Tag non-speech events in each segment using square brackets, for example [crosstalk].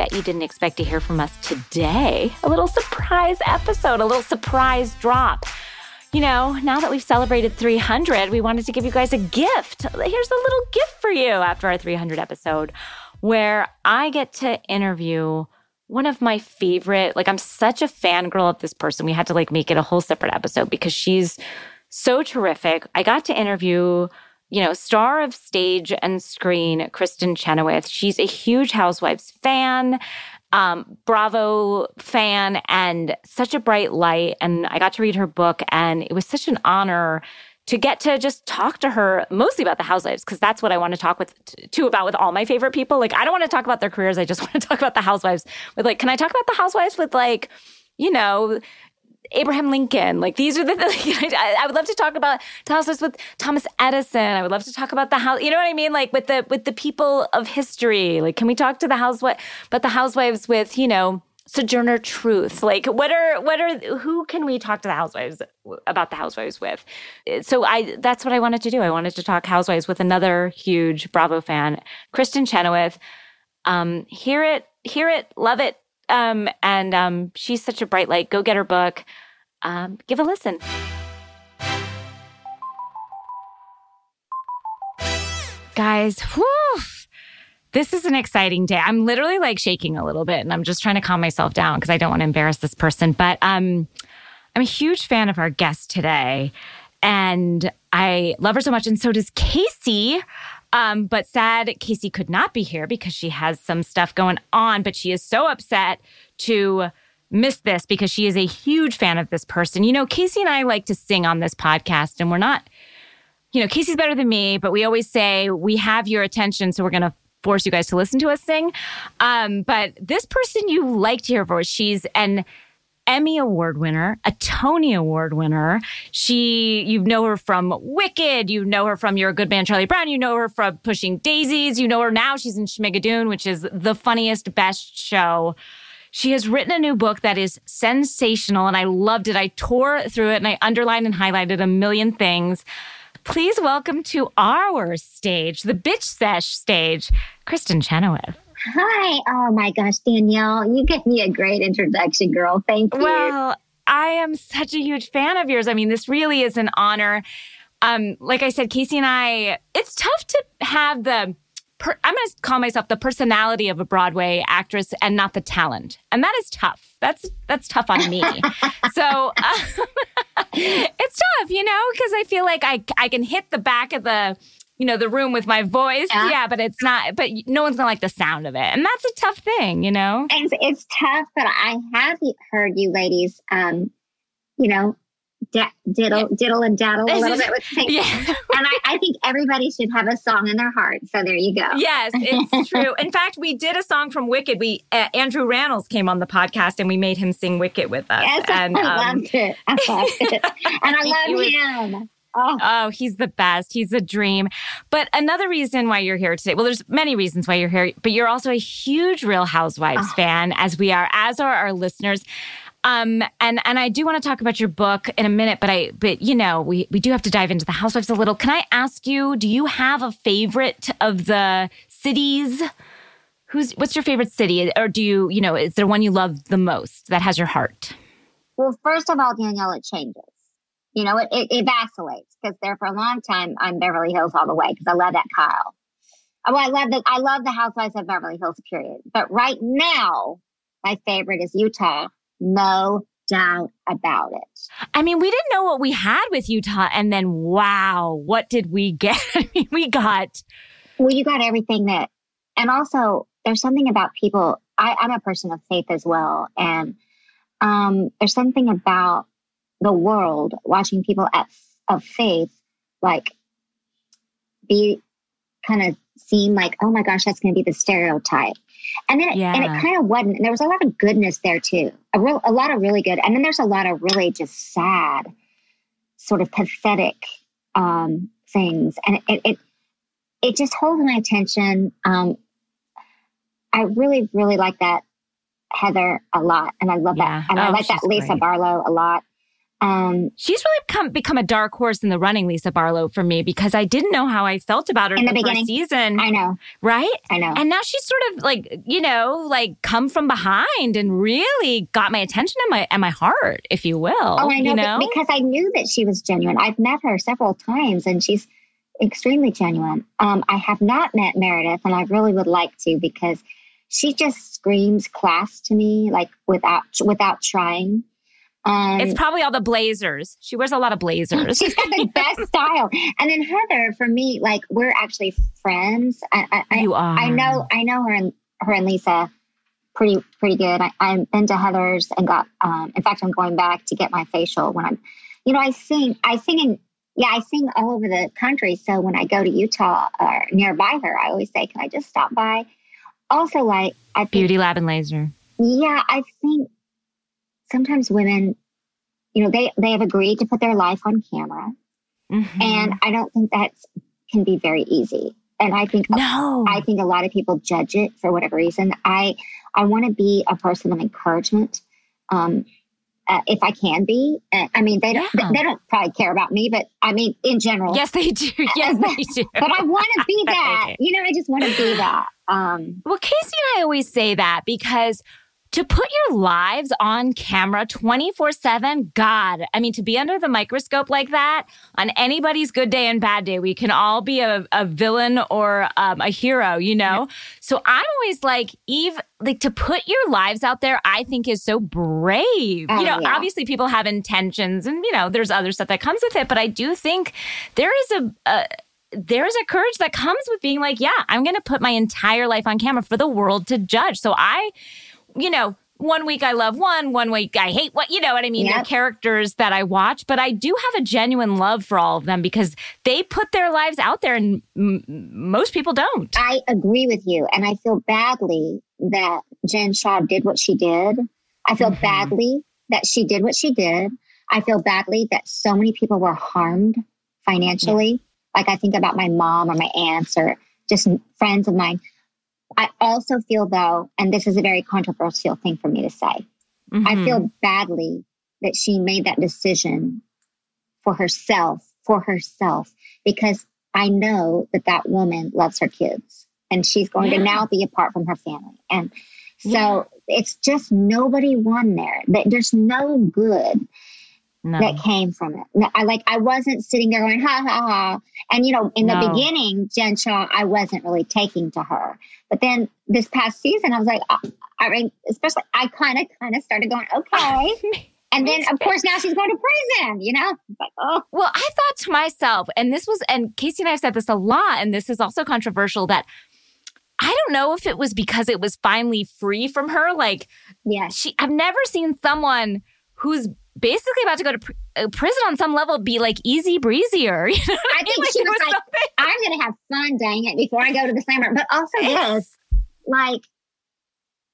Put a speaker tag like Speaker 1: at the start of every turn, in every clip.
Speaker 1: bet you didn't expect to hear from us today. A little surprise episode, a little surprise drop. You know, now that we've celebrated 300, we wanted to give you guys a gift. Here's a little gift for you after our 300 episode where I get to interview one of my favorite, like I'm such a fangirl of this person. We had to like make it a whole separate episode because she's so terrific. I got to interview, you know, star of stage and screen, Kristin Chenoweth. She's a huge Housewives fan, um, Bravo fan, and such a bright light. And I got to read her book, and it was such an honor to get to just talk to her mostly about the housewives because that's what I want to talk with too about with all my favorite people. Like I don't want to talk about their careers. I just [laughs] want to talk about the housewives with like, can I talk about the housewives with like, you know, Abraham Lincoln. Like these are the [laughs] like, I, would love to talk about housewives with Thomas Edison. I would love to talk about the house. You know what I mean? Like with the with the people of history. Like can we talk to the housewife? But the housewives with you know Sojourner Truth. Like, what are what are who can we talk to the housewives about the housewives with? So I that's what I wanted to do. I wanted to talk housewives with another huge Bravo fan, Kristin Chenoweth. Um, hear it, hear it, love it. Um, and um, she's such a bright light. Go get her book. Um, give a listen. Guys, whew, this is an exciting day. I'm literally like shaking a little bit and I'm just trying to calm myself down because I don't want to embarrass this person. But um, I'm a huge fan of our guest today and I love her so much. And so does Casey. Um, but sad Casey could not be here because she has some stuff going on, but she is so upset to miss this because she is a huge fan of this person. You know, Casey and I like to sing on this podcast, and we're not, you know, Casey's better than me, but we always say we have your attention, so we're going to force you guys to listen to us sing. Um, but this person you like to hear voice, she's an Emmy Award winner, a Tony Award winner. She, you know her from Wicked, you know her from You're a Good Man, Charlie Brown, you know her from Pushing Daisies, you know her now. She's in Schmigadoon, which is the funniest, best show. She has written a new book that is sensational, and I loved it. I tore through it and I underlined and highlighted a million things. Please welcome to our stage, the Bitch Sesh stage, Kristin Chenoweth.
Speaker 2: Hi. Oh my gosh, Danielle, you gave me a great introduction, girl. Thank you.
Speaker 1: Well, I am such a huge fan of yours. I mean, this really is an honor. Um, like I said, Casey and I, it's tough to have the per, I'm going to call myself the personality of a Broadway actress and not the talent, and that is tough. That's that's tough on me. [laughs] so uh, [laughs] it's tough, you know, because I feel like I I can hit the back of the you know the room with my voice, yeah, yeah but it's not. But no one's gonna like the sound of it, and that's a tough thing, you know.
Speaker 2: It's, it's tough, but I have heard you ladies, um, you know, da- diddle, yeah. diddle and daddle a little [laughs] bit with things. Yeah. and I, I, think everybody should have a song in their heart. So there you go.
Speaker 1: Yes, it's [laughs] true. In fact, we did a song from Wicked. We uh, Andrew Rannells came on the podcast and we made him sing Wicked with us.
Speaker 2: Yes, [laughs]
Speaker 1: and,
Speaker 2: I um, loved it. I loved it. and I love him.
Speaker 1: Oh. oh. he's the best. He's a dream. But another reason why you're here today, well, there's many reasons why you're here, but you're also a huge Real Housewives oh. fan, as we are, as are our listeners. Um, and and I do want to talk about your book in a minute, but I but you know we we do have to dive into the housewives a little. Can I ask you? Do you have a favorite of the cities? Who's what's your favorite city, or do you you know is there one you love the most that has your heart?
Speaker 2: Well, first of all, Danielle, it changes. You know, it, it, it vacillates because there for a long time I'm Beverly Hills all the way because I love that Kyle. Oh, I love the I love the Housewives of Beverly Hills. Period. But right now, my favorite is Utah no doubt about it.
Speaker 1: I mean, we didn't know what we had with Utah. And then, wow, what did we get? [laughs] we got.
Speaker 2: Well, you got everything that, and also there's something about people. I, I'm a person of faith as well. And um, there's something about the world watching people at, of faith, like be kind of seem like, oh my gosh, that's going to be the stereotype. And then it, yeah. and it kind of wasn't. And there was a lot of goodness there too. A real, a lot of really good. And then there's a lot of really just sad, sort of pathetic um, things. And it, it, it just holds my attention. Um, I really, really like that Heather a lot. And I love yeah. that. And oh, I like that Lisa great. Barlow a lot. Um,
Speaker 1: She's really come, become a dark horse in the running, Lisa Barlow, for me because I didn't know how I felt about her
Speaker 2: In the
Speaker 1: first
Speaker 2: beginning.
Speaker 1: season,
Speaker 2: I know,
Speaker 1: right?
Speaker 2: I know.
Speaker 1: And now she's sort of like, you know, like come from behind and really got my attention and my and my heart, if you will.
Speaker 2: oh, I know,
Speaker 1: you
Speaker 2: be- because I knew that she was genuine. I've met her several times, and she's extremely genuine. Um, I have not met Meredith, and I really would like to because she just screams class to me, like without without trying. Um,
Speaker 1: it's probably all the blazers. She wears a lot of blazers.
Speaker 2: She's got the best style. And then Heather, for me, like we're actually friends. I, I,
Speaker 1: you are.
Speaker 2: I know, I know her and her and Lisa pretty, pretty good. I, I've been to Heather's and got. Um, in fact, I'm going back to get my facial when I'm. You know, I sing. I sing in. Yeah, I sing all over the country. So when I go to Utah or nearby her, I always say, "Can I just stop by?" Also, like I think,
Speaker 1: Beauty Lab and Laser.
Speaker 2: yeah, I think sometimes women, you know, they they have agreed to put their life on camera.
Speaker 1: Mhm.
Speaker 2: and I don't think that can be very easy. And I think
Speaker 1: no,
Speaker 2: I think a lot of people judge it for whatever reason. I I want to be a person of encouragement, um, uh, if I can be. Uh, I mean, they don't
Speaker 1: Yeah.
Speaker 2: they don't probably care about me, but I mean, in general.
Speaker 1: yes, they do. [laughs] Yes, they [laughs] do.
Speaker 2: But I want to be [laughs] that. You know, I just want to be that. Um,
Speaker 1: Well, Casey and I always say that because to put your lives on camera 24 7, God, I mean, to be under the microscope like that on anybody's good day and bad day, we can all be a, a villain or um, a hero, you know? So I'm always like, Eve, like to put your lives out there, I think is so brave.
Speaker 2: Oh,
Speaker 1: you know,
Speaker 2: yeah.
Speaker 1: obviously people have intentions and, you know, there's other stuff that comes with it, but I do think there is a, a there's a courage that comes with being like, yeah, I'm going to put my entire life on camera for the world to judge. So I, you know, one week I love one, one week I hate what, you know what I mean? They're characters that I watch, but I do have a genuine love for all of them because they put their lives out there and m- most people don't.
Speaker 2: I agree with you, and I feel badly that Jen Shah did what she did. I feel
Speaker 1: Mhm.
Speaker 2: badly that she did what she did. I feel badly that so many people were harmed financially. Like I think about my mom or my aunts or just friends of mine. I also feel though, and this is a very controversial thing for me to say, I
Speaker 1: Mhm.
Speaker 2: feel badly that she made that decision for herself, for herself, because I know that that woman loves her kids and she's going
Speaker 1: Yeah.
Speaker 2: to now be apart from her family. And so
Speaker 1: Yeah.
Speaker 2: it's just nobody won there. That There's no good
Speaker 1: no.
Speaker 2: that came from it. I like I wasn't sitting there going ha ha ha. And you know, in the beginning, Jen Shah, I wasn't really taking to her. But then this past season, I was like, I, I mean, especially I kind of kind of started going okay. [laughs] And then of course now she's going to prison. You know, like oh
Speaker 1: Well, I thought to myself, and this was, and Casey and I have said this a lot, and this is also controversial that I don't know if it was because it was finally free from her. Like,
Speaker 2: yeah,
Speaker 1: she, I've never seen someone who's basically about to go to pr- uh, prison on some level be like easy breezier. [laughs] You know what
Speaker 2: I think
Speaker 1: mean?
Speaker 2: she
Speaker 1: it
Speaker 2: was like,
Speaker 1: something- [laughs]
Speaker 2: I'm going to have fun, dang it, before I go to the slammer. But also this,
Speaker 1: Yes.
Speaker 2: like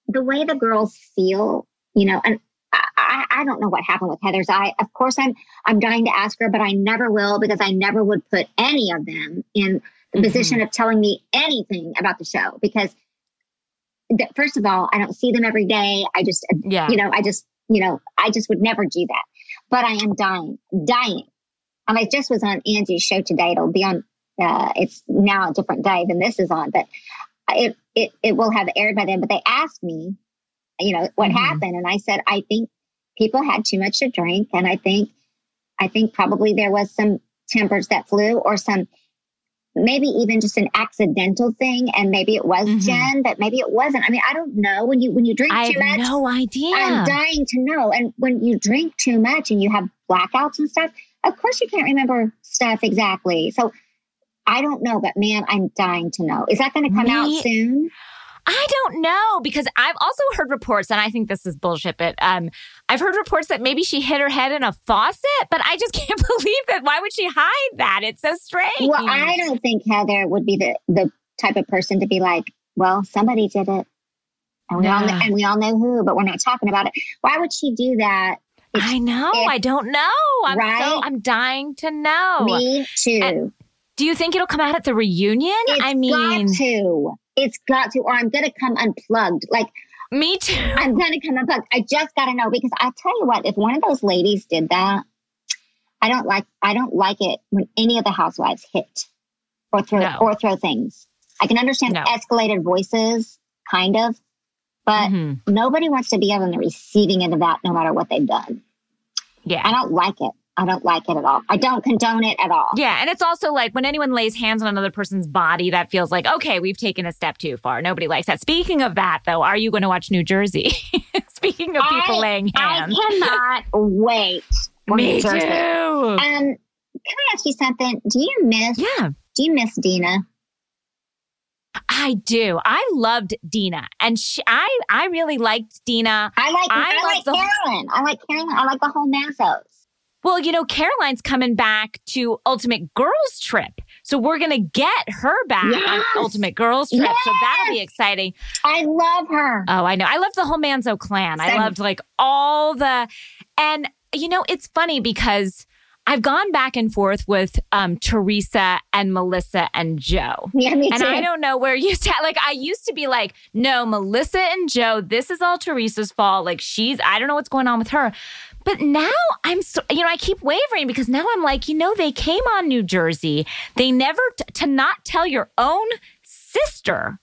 Speaker 2: the way the girls feel, you know, and I, I, I don't know what happened with Heather's I, Of course, I'm I'm dying to ask her, but I never will because I never would put any of them in the
Speaker 1: Mhm.
Speaker 2: position of telling me anything about the show because. th- First of all, I don't see them every day. I just,
Speaker 1: Yeah.
Speaker 2: you know, I just, you know, I just would never do that. But I am dying, dying. And I just was on Angie's show today. It'll be on. Uh, it's now a different day than this is on, but it it it will have aired by then. But they asked me, you know, what
Speaker 1: Mhm.
Speaker 2: happened, and I said I think people had too much to drink, and I think I think probably there was some tempers that flew, or some maybe even just an accidental thing, and maybe it was
Speaker 1: Mhm.
Speaker 2: Jen, but maybe it wasn't. I mean, I don't know. When you when you drink
Speaker 1: I
Speaker 2: too
Speaker 1: have
Speaker 2: much,
Speaker 1: no idea.
Speaker 2: I'm dying to know. And when you drink too much and you have blackouts and stuff, of course you can't remember stuff exactly. So I don't know, but man, I'm dying to know. Is that going to come out soon?
Speaker 1: I don't know because I've also heard reports, and I think this is bullshit, but um, I've heard reports that maybe she hit her head in a faucet, but I just [laughs] can't believe that. Why would she hide that? It's so strange.
Speaker 2: Well, I don't think Heather would be the, the type of person to be like, well, somebody did it. And we, all, and we all know who, but we're not talking about it. Why would she do that? It's-
Speaker 1: I know.
Speaker 2: if-
Speaker 1: I don't know. I'm so I'm dying to know.
Speaker 2: Me too.
Speaker 1: And Do you think it'll come out at the reunion?
Speaker 2: It's
Speaker 1: I mean,
Speaker 2: got to. It's got to, or I'm going to come unplugged. Like,
Speaker 1: me too.
Speaker 2: I'm going to come unplugged. I just got to know because I tell you what, if one of those ladies did that, I don't like I don't like it when any of the housewives hit or throw
Speaker 1: No.
Speaker 2: or throw things. I can understand
Speaker 1: No.
Speaker 2: escalated voices, kind of, but
Speaker 1: Mhm.
Speaker 2: nobody wants to be on the receiving end of that no matter what they've done.
Speaker 1: Yeah.
Speaker 2: I don't like it. I don't like it at all. I don't condone it at all.
Speaker 1: Yeah, and it's also like when anyone lays hands on another person's body, that feels like, okay, we've taken a step too far. Nobody likes that. Speaking of that, though, are you going to watch New Jersey? [laughs] Speaking of people
Speaker 2: I-
Speaker 1: laying
Speaker 2: I cannot wait. for [laughs]
Speaker 1: Me
Speaker 2: New
Speaker 1: too.
Speaker 2: Um, can I ask you something? Do you miss
Speaker 1: Yeah,
Speaker 2: do you miss Dina?
Speaker 1: I do. I loved Dina, and she, I I really liked Dina.
Speaker 2: I like
Speaker 1: I
Speaker 2: I, like Carolyn. I like Carolyn. I like the whole Manzos.
Speaker 1: Well, you know, Caroline's coming back to Ultimate Girls Trip, so we're gonna get her back on Ultimate Girls Trip. So that'll be exciting.
Speaker 2: I love her.
Speaker 1: Oh, I know. I loved the whole Manzo clan. I loved like all the, and you know, it's funny because I've gone back and forth with um, Teresa and Melissa and Joe.
Speaker 2: yeah, me too. And.
Speaker 1: I don't know where you [laughs] stand. Like, I used to be like, no, Melissa and Joe, this is all Teresa's fault. Like, she's, I don't know what's going on with her. But now I'm so, you know, I keep wavering because now I'm like, you know, they came on New Jersey. They never, t- to not tell your own sister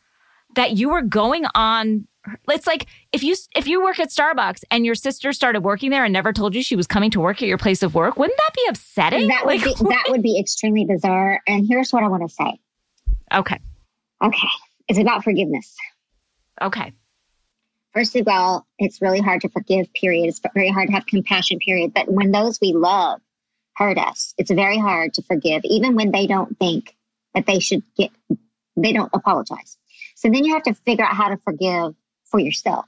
Speaker 1: that you were going on. It's like if you if you work at Starbucks and your sister started working there and never told you she was coming to work at your place of work, wouldn't that be upsetting?
Speaker 2: that would
Speaker 1: Like,
Speaker 2: be [laughs] that would be extremely bizarre. And here's what I want to say.
Speaker 1: okay,
Speaker 2: Okay, it's about forgiveness.
Speaker 1: okay,
Speaker 2: First of all, it's really hard to forgive. Period. It's very hard to have compassion. Period. But when those we love hurt us, it's very hard to forgive, even when they don't think that they should get. They don't apologize. So then you have to figure out how to forgive for yourself.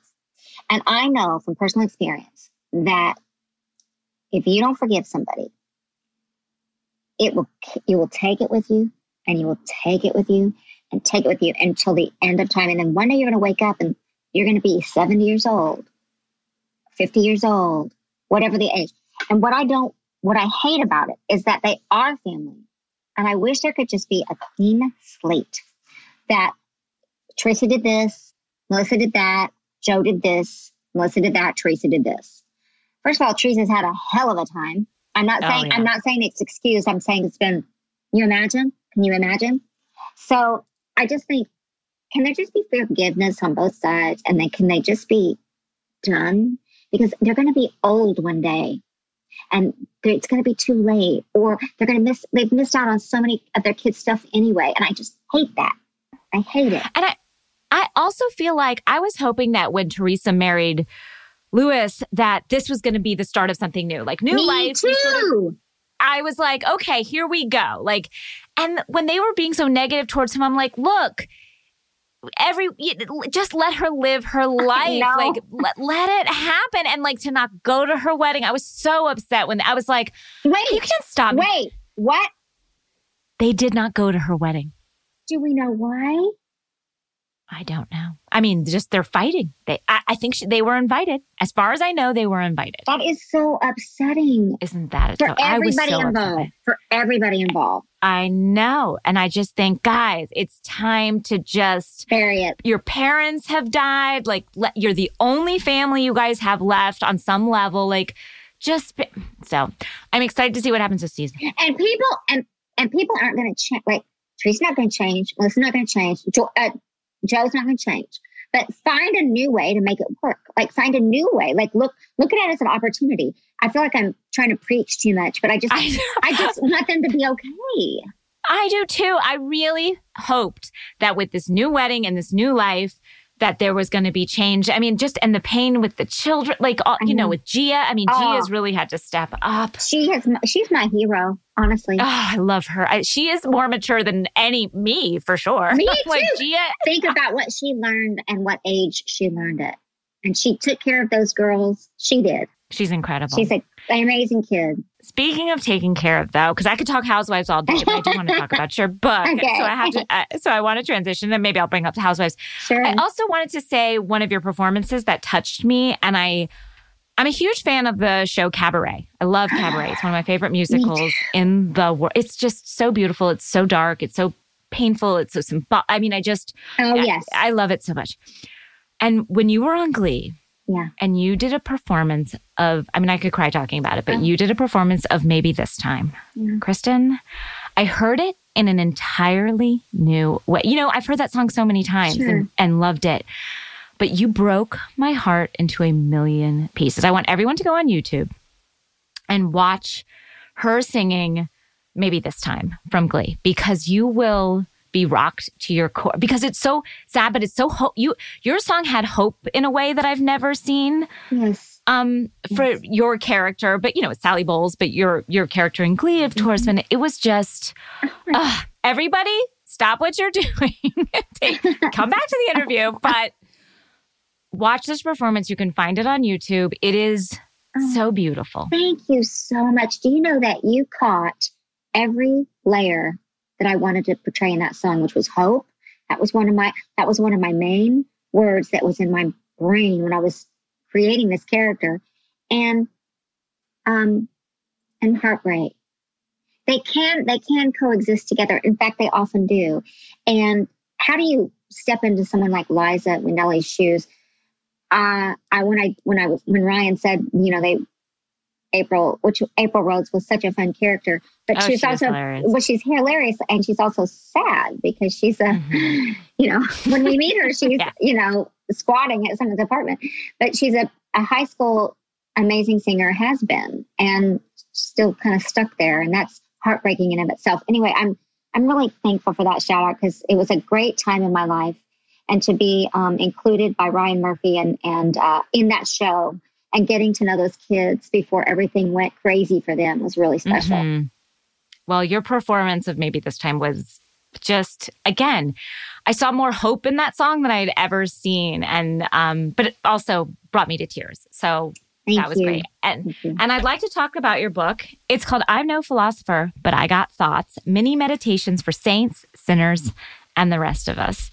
Speaker 2: And I know from personal experience that if you don't forgive somebody, it will you will take it with you and you will take it with you and take it with you until the end of time. And then one day you're going to wake up and you're going to be 70 years old, 50 years old, whatever the age. And what I don't, what I hate about it is that they are family. And I wish there could just be a clean slate that Tracy did this, Melissa did that, Joe did this, Melissa did that, Teresa did this. First of all, Teresa's had a hell of a time. I'm not
Speaker 1: Oh,
Speaker 2: saying
Speaker 1: yeah.
Speaker 2: I'm not saying it's excused. I'm saying it's been. You imagine? Can you imagine? So I just think, can there just be forgiveness on both sides, and then can they just be done? Because they're going to be old one day, and it's going to be too late, or they're going to miss. They've missed out on so many of their kids' stuff anyway, and I just hate that. I hate it.
Speaker 1: And I, I also feel like I was hoping that when Teresa married Luis, that this was going to be the start of something new, like new
Speaker 2: Me
Speaker 1: life. sort of-
Speaker 2: too.
Speaker 1: I was like, okay, here we go. Like, and when they were being so negative towards him, I'm like, look, every just let her live her [laughs] life. Like, let, let it happen. And like to not go to her wedding, I was so upset when I was like,
Speaker 2: wait you
Speaker 1: can't stop. me.
Speaker 2: wait. What?
Speaker 1: They did not go to her wedding.
Speaker 2: Do we know why?
Speaker 1: I don't know. I mean, just they're fighting. They, I, I think she, they were invited. As far as I know, they were invited.
Speaker 2: That is so upsetting
Speaker 1: Isn't that
Speaker 2: for
Speaker 1: so? I was
Speaker 2: everybody
Speaker 1: so
Speaker 2: involved. For everybody involved.
Speaker 1: I know, and I just think, guys, it's time to just.
Speaker 2: Bury it.
Speaker 1: Your parents have died. Like le- you're the only family you guys have left on some level. Like, just be- so. I'm excited to see what happens this season.
Speaker 2: And people and and people aren't going to change. Like Teresa's not going to change. Melissa's not going to change. Jo- uh, Joe's not going to change. But find a new way to make it work. Like find a new way. Like look look at it as an opportunity. I feel like I'm trying to preach too much, but I just [laughs]
Speaker 1: I,
Speaker 2: I just want them to be okay.
Speaker 1: I do too. I really hoped that with this new wedding and this new life, that there was going to be change. I mean, just and the pain with the children, like all, you know,
Speaker 2: Mhm.
Speaker 1: with Gia. I mean,
Speaker 2: Oh.
Speaker 1: Gia's really had to step up.
Speaker 2: She has she's my hero, honestly.
Speaker 1: Oh, I love her. I, she is more mature than any me for sure.
Speaker 2: Me [laughs]
Speaker 1: like
Speaker 2: too.
Speaker 1: Gia,
Speaker 2: Think about what she learned and what age she learned it. And she took care of those girls. She did.
Speaker 1: She's incredible.
Speaker 2: She's an amazing kid.
Speaker 1: Speaking of taking care of, though, because I could talk housewives all day, but I do want to talk about your [laughs] book.
Speaker 2: Okay.
Speaker 1: So I have to. Uh, so I want to transition, and maybe I'll bring up the housewives.
Speaker 2: Sure.
Speaker 1: I also wanted to say one of your performances that touched me, and I, I'm a huge fan of the show Cabaret. I love Cabaret. It's one of my favorite [gasps] musicals in the world. It's just so beautiful. It's so dark. It's so painful. It's so symbolic. I mean, I just,
Speaker 2: oh
Speaker 1: I-
Speaker 2: yes.
Speaker 1: I love it so much. And when you were on Glee,
Speaker 2: Yeah.
Speaker 1: And you did a performance of, I mean, I could cry talking about it, but
Speaker 2: Oh.
Speaker 1: you did a performance of Maybe This Time.
Speaker 2: Yeah.
Speaker 1: Kristin, I heard it in an entirely new way. You know, I've heard that song so many times
Speaker 2: Sure.
Speaker 1: and, and loved it, but you broke my heart into a million pieces. I want everyone to go on YouTube and watch her singing Maybe This Time from Glee because you will be rocked to your core because it's so sad but it's so hope you your song had hope in a way that I've never seen.
Speaker 2: Yes.
Speaker 1: um for your character but you know it's Sally Bowles but your your character in Glee of Torresman it was just [laughs] uh, everybody stop what you're [laughs] doing. Take- come back to the interview [laughs] but watch this performance. You can find it on YouTube. It is so beautiful.
Speaker 2: Thank you so much. Do you know that you caught every layer that I wanted to portray in that song, which was hope? That was one of my that was one of my main words that was in my brain when I was creating this character. And um and heartbreak. They can they can coexist together. In fact, they often do. And how do you step into someone like Liza Minnelli's shoes? Uh, I when I when I when Ryan said, you know, they April, which April Rhodes was such a fun character, but
Speaker 1: Oh,
Speaker 2: she's
Speaker 1: she
Speaker 2: also
Speaker 1: hilarious.
Speaker 2: well, she's hilarious and she's also sad because she's a,
Speaker 1: Mhm. [laughs]
Speaker 2: you know, when we meet her, [laughs] she's
Speaker 1: Yeah.
Speaker 2: you know squatting at someone's apartment, but she's a, a high school amazing singer has been and still kind of stuck there, and that's heartbreaking in of itself. Anyway, I'm I'm really thankful for that shout out because it was a great time in my life, and to be um, included by Ryan Murphy and and uh, in that show and getting to know those kids before everything went crazy for them was really special.
Speaker 1: Mhm. Well, your performance of maybe this time was just again, I saw more hope in that song than I had ever seen, and um, but it also brought me to tears. So
Speaker 2: Thank
Speaker 1: that was
Speaker 2: you.
Speaker 1: great. And and I'd like to talk about your book. It's called I'm No Philosopher, but I Got Thoughts Mini Meditations for Saints, Sinners, and the Rest of Us.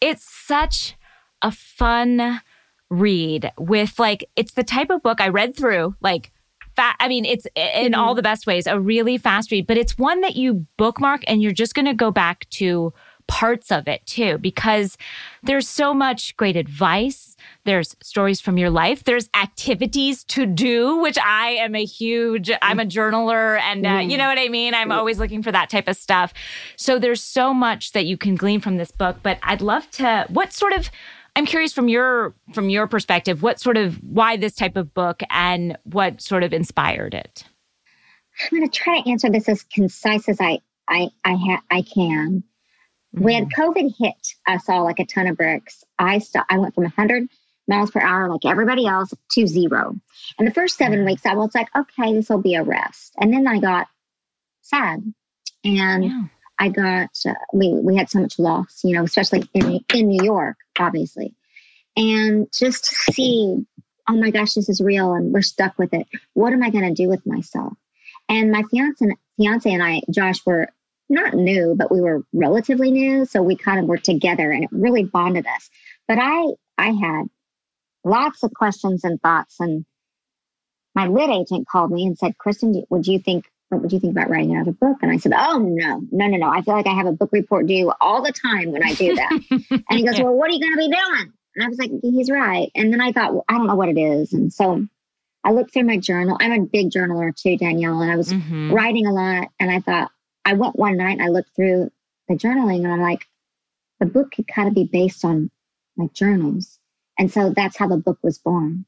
Speaker 1: It's such a fun read with like, it's the type of book I read through, like, fa- I mean, it's in all the best ways, a really fast read, but it's one that you bookmark and you're just going to go back to parts of it too, because there's so much great advice. There's stories from your life. There's activities to do, which I am a huge, I'm a journaler and uh, you know what I mean? I'm always looking for that type of stuff. So there's so much that you can glean from this book, but I'd love to, what sort of, I'm curious from your from your perspective, what sort of why this type of book and what sort of inspired it?
Speaker 2: I'm going to try to answer this as concise as I I I, ha- I can. When mm-hmm. COVID hit us all like a ton of bricks, I st- I went from 100 miles per hour like everybody else to zero. And the first seven mm-hmm. weeks, I was like, okay, this will be a rest. And then I got sad, and
Speaker 1: Yeah.
Speaker 2: I got uh, we we had so much loss, you know, especially in in New York, obviously, and just to see, oh my gosh, this is real, and we're stuck with it. What am I going to do with myself? And my fiance fiance and I, Josh, were not new, but we were relatively new, so we kind of were together, and it really bonded us. But I I had lots of questions and thoughts, and my lit agent called me and said, "Kristin, would you think?" What would you think about writing another book? And I said, Oh, no, no, no, no. I feel like I have a book report due all the time when I do that. [laughs] and he goes, Well, what are you going to be doing? And I was like, He's right. And then I thought, well, I don't know what it is. And so I looked through my journal. I'm a big journaler too, Danielle. And I was
Speaker 1: Mhm.
Speaker 2: writing a lot. And I thought, I went one night and I looked through the journaling and I'm like, the book could kind of be based on my journals. And so that's how the book was born.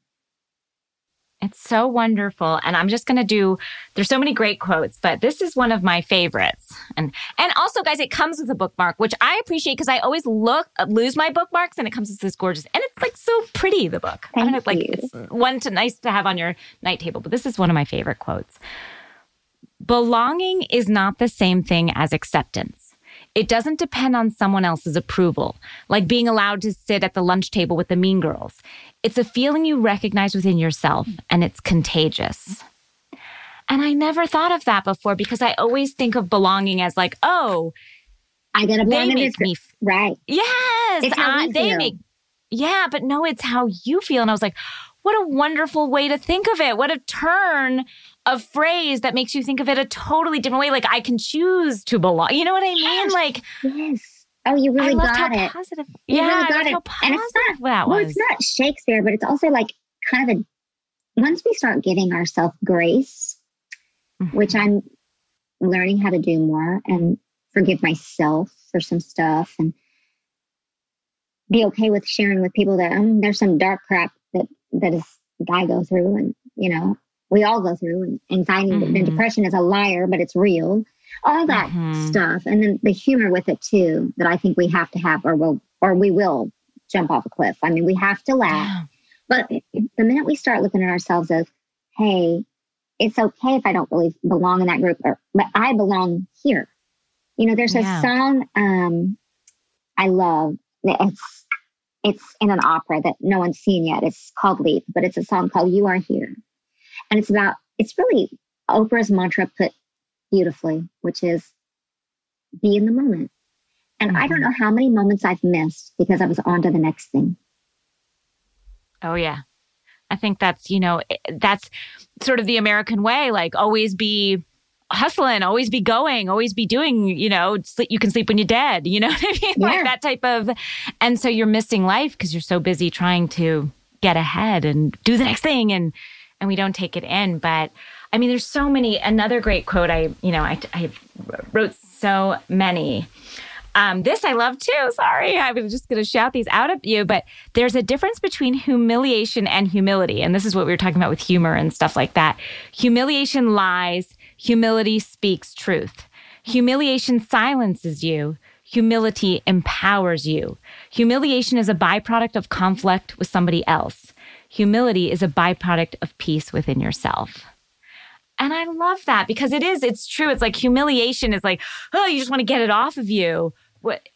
Speaker 1: It's so wonderful. And I'm just going to do there's so many great quotes, but this is one of my favorites. And and also guys, it comes with a bookmark, which I appreciate because I always look lose my bookmarks and it comes with this gorgeous and it's like so pretty the book. I don't know, like
Speaker 2: you.
Speaker 1: it's one to nice to have on your night table, but this is one of my favorite quotes. Belonging is not the same thing as acceptance. It doesn't depend on someone else's approval, like being allowed to sit at the lunch table with the mean girls. It's a feeling you recognize within yourself and it's contagious. And I never thought of that before because I always think of belonging as like, oh,
Speaker 2: I got to
Speaker 1: they
Speaker 2: belong this.
Speaker 1: make me, f-
Speaker 2: Right.
Speaker 1: yes, I- they
Speaker 2: feel.
Speaker 1: make, yeah, but no, it's how you feel. And I was like, what a wonderful way to think of it. What a turn of phrase that makes you think of it a totally different way. Like I can choose to belong. You know what I mean?
Speaker 2: Yes.
Speaker 1: Like
Speaker 2: Yes. Oh, you really
Speaker 1: I
Speaker 2: got it.
Speaker 1: positive.
Speaker 2: You
Speaker 1: yeah,
Speaker 2: really
Speaker 1: I
Speaker 2: got it.
Speaker 1: how
Speaker 2: And it's
Speaker 1: not that
Speaker 2: well,
Speaker 1: was.
Speaker 2: it's not Shakespeare, but it's also like kind of a once we start giving ourselves grace, mm-hmm. which I'm learning how to do more and forgive myself for some stuff and be okay with sharing with people that um, there's some dark crap that that is that I go through and you know we all go through and anxiety mm-hmm. and depression is a liar but it's real all that mm-hmm. stuff and then the humor with it too that I think we have to have or will or we will jump off a cliff I mean we have to laugh but the minute we start looking at ourselves as hey it's okay if I don't really belong in that group, or, but I belong here. You know, there's yeah. a song um, I love. It's it's in an opera that no one's seen yet. It's called Leap, but it's a song called "You Are Here," and it's about. It's really Oprah's mantra put beautifully, which is be in the moment. And mm-hmm. I don't mm-hmm. know how many moments I've missed because I was on to the next thing.
Speaker 1: Oh yeah. I think that's, you know, eh, that's sort of the American way, like always be hustling, always be going, always be doing, you know, sleep, you can sleep when you're dead, you know [laughs] what I mean? Yeah. Like that type of, and so you're missing life because you're so busy trying to get ahead and do the next thing and, and we don't take it in. But I mean, there's so many, another great quote I, you know, I, I wrote so many um, this I love too. Sorry, I was just going to shout these out at you, but there's a difference between humiliation and humility. And this is what we were talking about with humor and stuff like that. Humiliation lies, humility speaks truth. Humiliation silences you. Humility empowers you. Humiliation is a byproduct of conflict with somebody else. Humility is a byproduct of peace within yourself. And I love that because it is, it's true. It's like humiliation is like, oh, you just want to get it off of you. What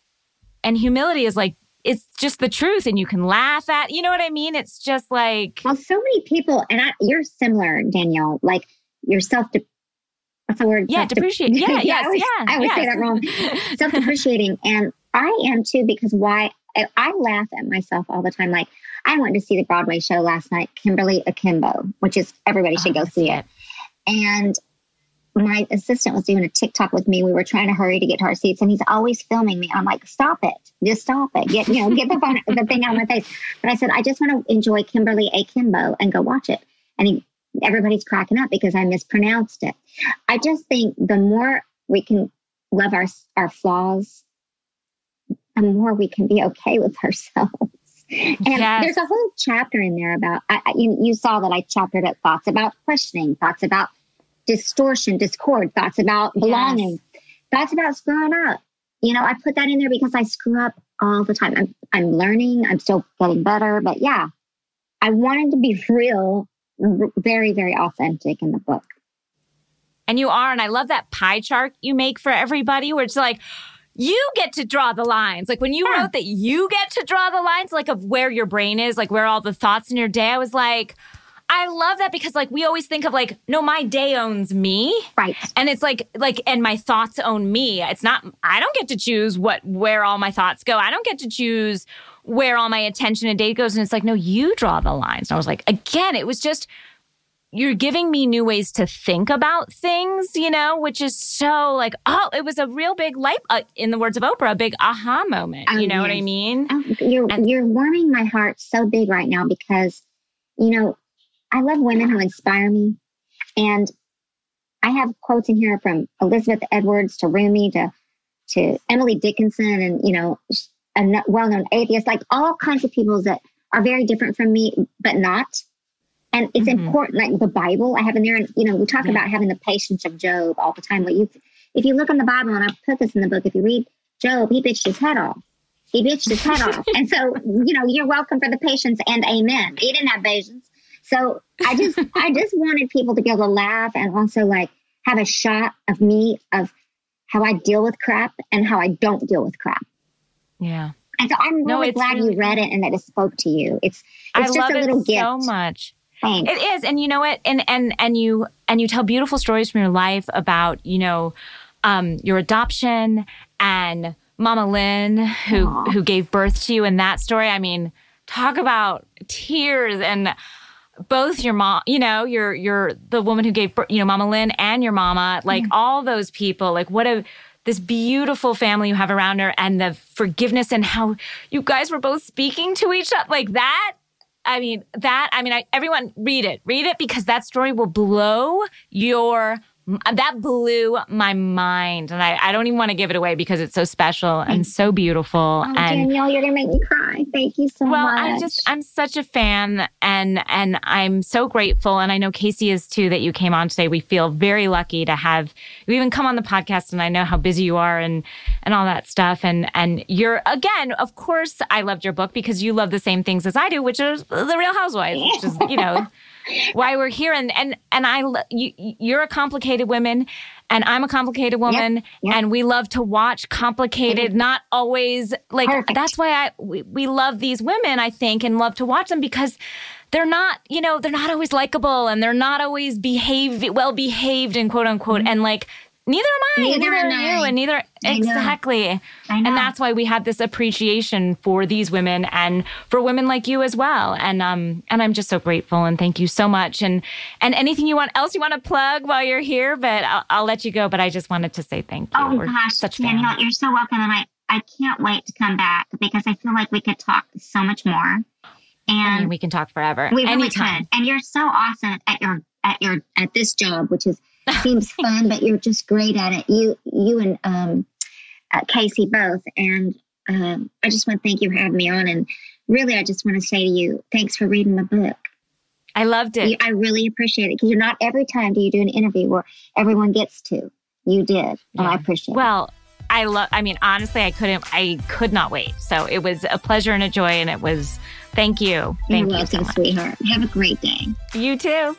Speaker 1: and humility is like it's just the truth and you can laugh at you know what i mean it's just like
Speaker 2: well so many people and I, you're similar danielle like you're self what's the word
Speaker 1: yeah depreciate yeah [laughs] yeah yes,
Speaker 2: I always,
Speaker 1: yeah
Speaker 2: I always
Speaker 1: yes.
Speaker 2: say that wrong [laughs] self-depreciating and i am too because why I, I laugh at myself all the time like i went to see the broadway show last night kimberly akimbo which is everybody should oh, go see it. it and my assistant was doing a TikTok with me. We were trying to hurry to get to our seats, and he's always filming me. I'm like, stop it, just stop it. Get you know, get the phone, the thing out of my face. But I said, I just want to enjoy Kimberly Akimbo and go watch it. And he, everybody's cracking up because I mispronounced it. I just think the more we can love our our flaws, the more we can be okay with ourselves. And yes. there's a whole chapter in there about I, you, you saw that I chaptered up thoughts about questioning, thoughts about distortion, discord, thoughts about belonging, yes. thoughts about screwing up. You know, I put that in there because I screw up all the time. I'm, I'm learning, I'm still getting better, but yeah, I wanted to be real, very, very authentic in the book.
Speaker 1: And you are. And I love that pie chart you make for everybody where it's like, you get to draw the lines. Like when you yeah. wrote that you get to draw the lines, like of where your brain is, like where all the thoughts in your day, I was like, I love that because like we always think of like, no, my day owns me.
Speaker 2: Right.
Speaker 1: And it's like like and my thoughts own me. It's not I don't get to choose what where all my thoughts go. I don't get to choose where all my attention and day goes. And it's like, no, you draw the lines. And I was like, again, it was just you're giving me new ways to think about things, you know, which is so like, oh, it was a real big light, uh, in the words of Oprah, a big aha moment. you know yes. what I mean?
Speaker 2: Oh, you're and, you're warming my heart so big right now because, you know, I love women who inspire me. And I have quotes in here from Elizabeth Edwards to Rumi to, to Emily Dickinson and, you know, a well-known atheist, like all kinds of people that are very different from me, but not. And it's mm-hmm. important, like the Bible I have in there. And, you know, we talk yeah. about having the patience of Job all the time. But you, if you look in the Bible, and I put this in the book, if you read Job, he bitched his head off. He bitched his head off. And so, you know, you're welcome for the patience and amen. He didn't have patience. So I just [laughs] I just wanted people to be able to laugh and also like have a shot of me of how I deal with crap and how I don't deal with crap.
Speaker 1: Yeah.
Speaker 2: And so I'm really no, glad really you read it and that it spoke to you. It's it's I just a little gift.
Speaker 1: So much.
Speaker 2: Thanks.
Speaker 1: It is, and you know what, and and and you and you tell beautiful stories from your life about you know um, your adoption and Mama Lynn who Aww. who gave birth to you in that story. I mean, talk about tears and both your mom, you know, your your the woman who gave you know Mama Lynn and your mama, like mm-hmm. all those people, like what a this beautiful family you have around her and the forgiveness and how you guys were both speaking to each other like that. I mean, that, I mean, I, everyone read it, read it because that story will blow your Uh, that blew my mind. And I, I don't even want to give it away because it's so special and so beautiful.
Speaker 2: Oh,
Speaker 1: and
Speaker 2: Danielle, you're gonna make me cry. Thank you so
Speaker 1: well,
Speaker 2: much.
Speaker 1: Well, I'm just I'm such a fan and and I'm so grateful. And I know Casey is too that you came on today. We feel very lucky to have you even come on the podcast and I know how busy you are and and all that stuff. And and you're again, of course, I loved your book because you love the same things as I do, which is the real housewives, which is, you know. [laughs] why we're here and and and I you you're a complicated woman and I'm a complicated woman
Speaker 2: Yep, yep.
Speaker 1: and we love to watch complicated mm-hmm. not always like
Speaker 2: Perfect.
Speaker 1: that's why I we, we love these women I think and love to watch them because they're not you know they're not always likable and they're not always behave well behaved and quote unquote mm-hmm. and like neither am I.
Speaker 2: Neither
Speaker 1: neither,
Speaker 2: am
Speaker 1: you
Speaker 2: I.
Speaker 1: and neither
Speaker 2: I
Speaker 1: exactly
Speaker 2: I know.
Speaker 1: and that's why we had this appreciation for these women and for women like you as well. And um and I'm just so grateful and thank you so much. And and anything you want else you want to plug while you're here, but I'll, I'll let you go. But I just wanted to say thank you.
Speaker 2: Oh
Speaker 1: We're
Speaker 2: gosh,
Speaker 1: such
Speaker 2: Danielle, you're so welcome, and I I can't wait to come back because I feel like we could talk so much more.
Speaker 1: I
Speaker 2: And
Speaker 1: mean, we can talk forever.
Speaker 2: we really
Speaker 1: Anytime.
Speaker 2: could. And you're so awesome at your at your at this job, which is seems [laughs] fun, but you're just great at it. You you and um, uh, Casey both, and um, I just want to thank you for having me on. And really, I just want to say to you, thanks for reading my book.
Speaker 1: I loved it.
Speaker 2: You- I really appreciate it because you're not every time do you do an interview where everyone gets to. You did, and I
Speaker 1: Yeah.
Speaker 2: appreciate it.
Speaker 1: Well, I love I mean, honestly, I couldn't I could not wait. So it was a pleasure and a joy and it was thank you.
Speaker 2: You're
Speaker 1: Thank you so
Speaker 2: welcome,
Speaker 1: much.
Speaker 2: sweetheart. Have a great day.
Speaker 1: You too.